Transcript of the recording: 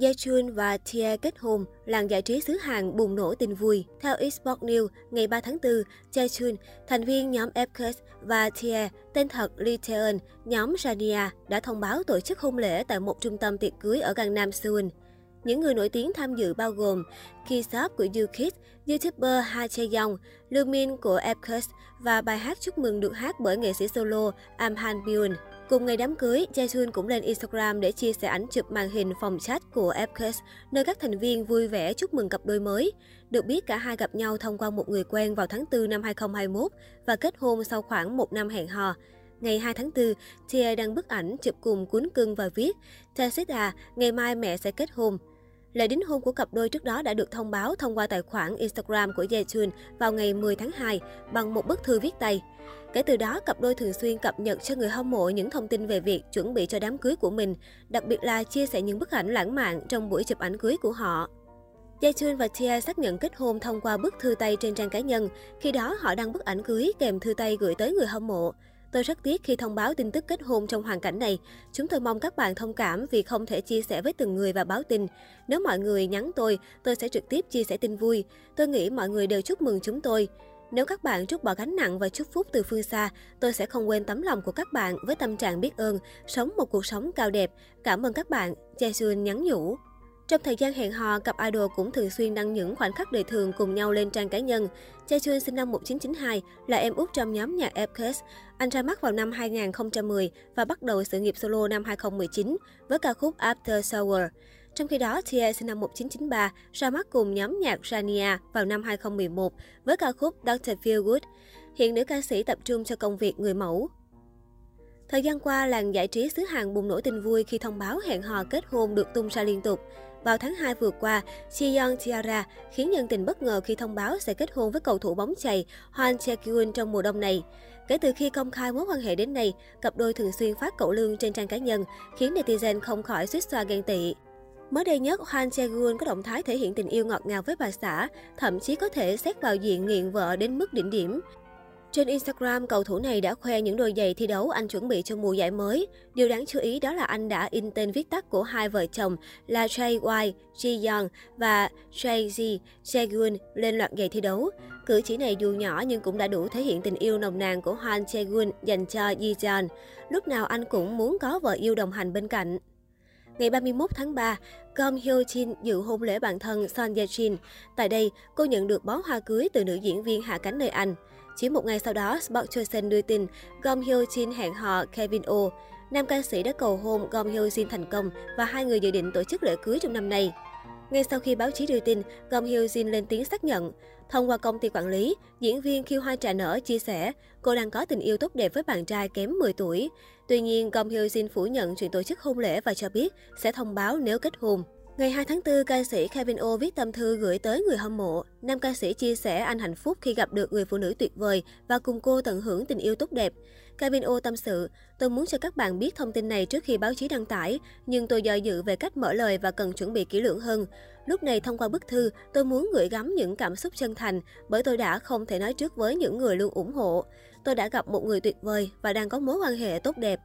Jae và Tia kết hôn, làng giải trí xứ Hàn bùng nổ tin vui. Theo Esports News, ngày 3 tháng 4, Jae thành viên nhóm Epcus và Tia, tên thật Lee Taeun, nhóm Shania, đã thông báo tổ chức hôn lễ tại một trung tâm tiệc cưới ở Gangnam, Seoul. Những người nổi tiếng tham dự bao gồm Kisop của YouKid, YouTuber Ha Chae Young, Lumin của Epcus và bài hát chúc mừng được hát bởi nghệ sĩ solo Am Han Byun. Cùng ngày đám cưới, Jaesun cũng lên Instagram để chia sẻ ảnh chụp màn hình phòng chat của FKS, nơi các thành viên vui vẻ chúc mừng cặp đôi mới. Được biết cả hai gặp nhau thông qua một người quen vào tháng 4 năm 2021 và kết hôn sau khoảng một năm hẹn hò. Ngày 2 tháng 4, Tia đăng bức ảnh chụp cùng cuốn cưng và viết Tia à, ngày mai mẹ sẽ kết hôn. Lễ đính hôn của cặp đôi trước đó đã được thông báo thông qua tài khoản Instagram của Jaehyun vào ngày 10 tháng 2 bằng một bức thư viết tay. Kể từ đó, cặp đôi thường xuyên cập nhật cho người hâm mộ những thông tin về việc chuẩn bị cho đám cưới của mình, đặc biệt là chia sẻ những bức ảnh lãng mạn trong buổi chụp ảnh cưới của họ. Jae và Tia xác nhận kết hôn thông qua bức thư tay trên trang cá nhân, khi đó họ đăng bức ảnh cưới kèm thư tay gửi tới người hâm mộ. Tôi rất tiếc khi thông báo tin tức kết hôn trong hoàn cảnh này. Chúng tôi mong các bạn thông cảm vì không thể chia sẻ với từng người và báo tin. Nếu mọi người nhắn tôi, tôi sẽ trực tiếp chia sẻ tin vui. Tôi nghĩ mọi người đều chúc mừng chúng tôi. Nếu các bạn trút bỏ gánh nặng và chúc phúc từ phương xa, tôi sẽ không quên tấm lòng của các bạn với tâm trạng biết ơn, sống một cuộc sống cao đẹp. Cảm ơn các bạn, Jaesun nhắn nhủ. Trong thời gian hẹn hò, cặp idol cũng thường xuyên đăng những khoảnh khắc đời thường cùng nhau lên trang cá nhân. Jae sinh năm 1992, là em út trong nhóm nhạc FKS. Anh ra mắt vào năm 2010 và bắt đầu sự nghiệp solo năm 2019 với ca khúc After Shower. Trong khi đó, Tia sinh năm 1993 ra mắt cùng nhóm nhạc Rania vào năm 2011 với ca khúc Dr. Feelgood. Hiện nữ ca sĩ tập trung cho công việc người mẫu. Thời gian qua, làng giải trí xứ Hàn bùng nổ tin vui khi thông báo hẹn hò kết hôn được tung ra liên tục. Vào tháng 2 vừa qua, Jiyeon Tiara khiến nhân tình bất ngờ khi thông báo sẽ kết hôn với cầu thủ bóng chày Hoan Chae-kyun trong mùa đông này. Kể từ khi công khai mối quan hệ đến nay, cặp đôi thường xuyên phát cậu lương trên trang cá nhân, khiến netizen không khỏi suýt xoa ghen tị. Mới đây nhất, Hoan Chae-gun có động thái thể hiện tình yêu ngọt ngào với bà xã, thậm chí có thể xét vào diện nghiện vợ đến mức đỉnh điểm. Trên Instagram, cầu thủ này đã khoe những đôi giày thi đấu anh chuẩn bị cho mùa giải mới. Điều đáng chú ý đó là anh đã in tên viết tắt của hai vợ chồng là Jay White, Ji Young và Jay Z, Jaegun lên loạt giày thi đấu. Cử chỉ này dù nhỏ nhưng cũng đã đủ thể hiện tình yêu nồng nàn của Hwan Jae-gun dành cho Ji Yeon. Lúc nào anh cũng muốn có vợ yêu đồng hành bên cạnh. Ngày 31 tháng 3, Gom Hyo Jin dự hôn lễ bạn thân Son Ye Jin. Tại đây, cô nhận được bó hoa cưới từ nữ diễn viên hạ cánh nơi Anh. Chỉ một ngày sau đó, Sport Choice đưa tin Gom Hyo Jin hẹn hò Kevin Oh. Nam ca sĩ đã cầu hôn Gom Hyo Jin thành công và hai người dự định tổ chức lễ cưới trong năm nay. Ngay sau khi báo chí đưa tin, Gom Hyo Jin lên tiếng xác nhận. Thông qua công ty quản lý, diễn viên Khiêu Hoa Trà Nở chia sẻ cô đang có tình yêu tốt đẹp với bạn trai kém 10 tuổi. Tuy nhiên, Gom Hyo Jin phủ nhận chuyện tổ chức hôn lễ và cho biết sẽ thông báo nếu kết hôn. Ngày 2 tháng 4, ca sĩ Kevin O viết tâm thư gửi tới người hâm mộ. Nam ca sĩ chia sẻ anh hạnh phúc khi gặp được người phụ nữ tuyệt vời và cùng cô tận hưởng tình yêu tốt đẹp. Kevin O tâm sự, tôi muốn cho các bạn biết thông tin này trước khi báo chí đăng tải, nhưng tôi do dự về cách mở lời và cần chuẩn bị kỹ lưỡng hơn. Lúc này thông qua bức thư, tôi muốn gửi gắm những cảm xúc chân thành, bởi tôi đã không thể nói trước với những người luôn ủng hộ. Tôi đã gặp một người tuyệt vời và đang có mối quan hệ tốt đẹp.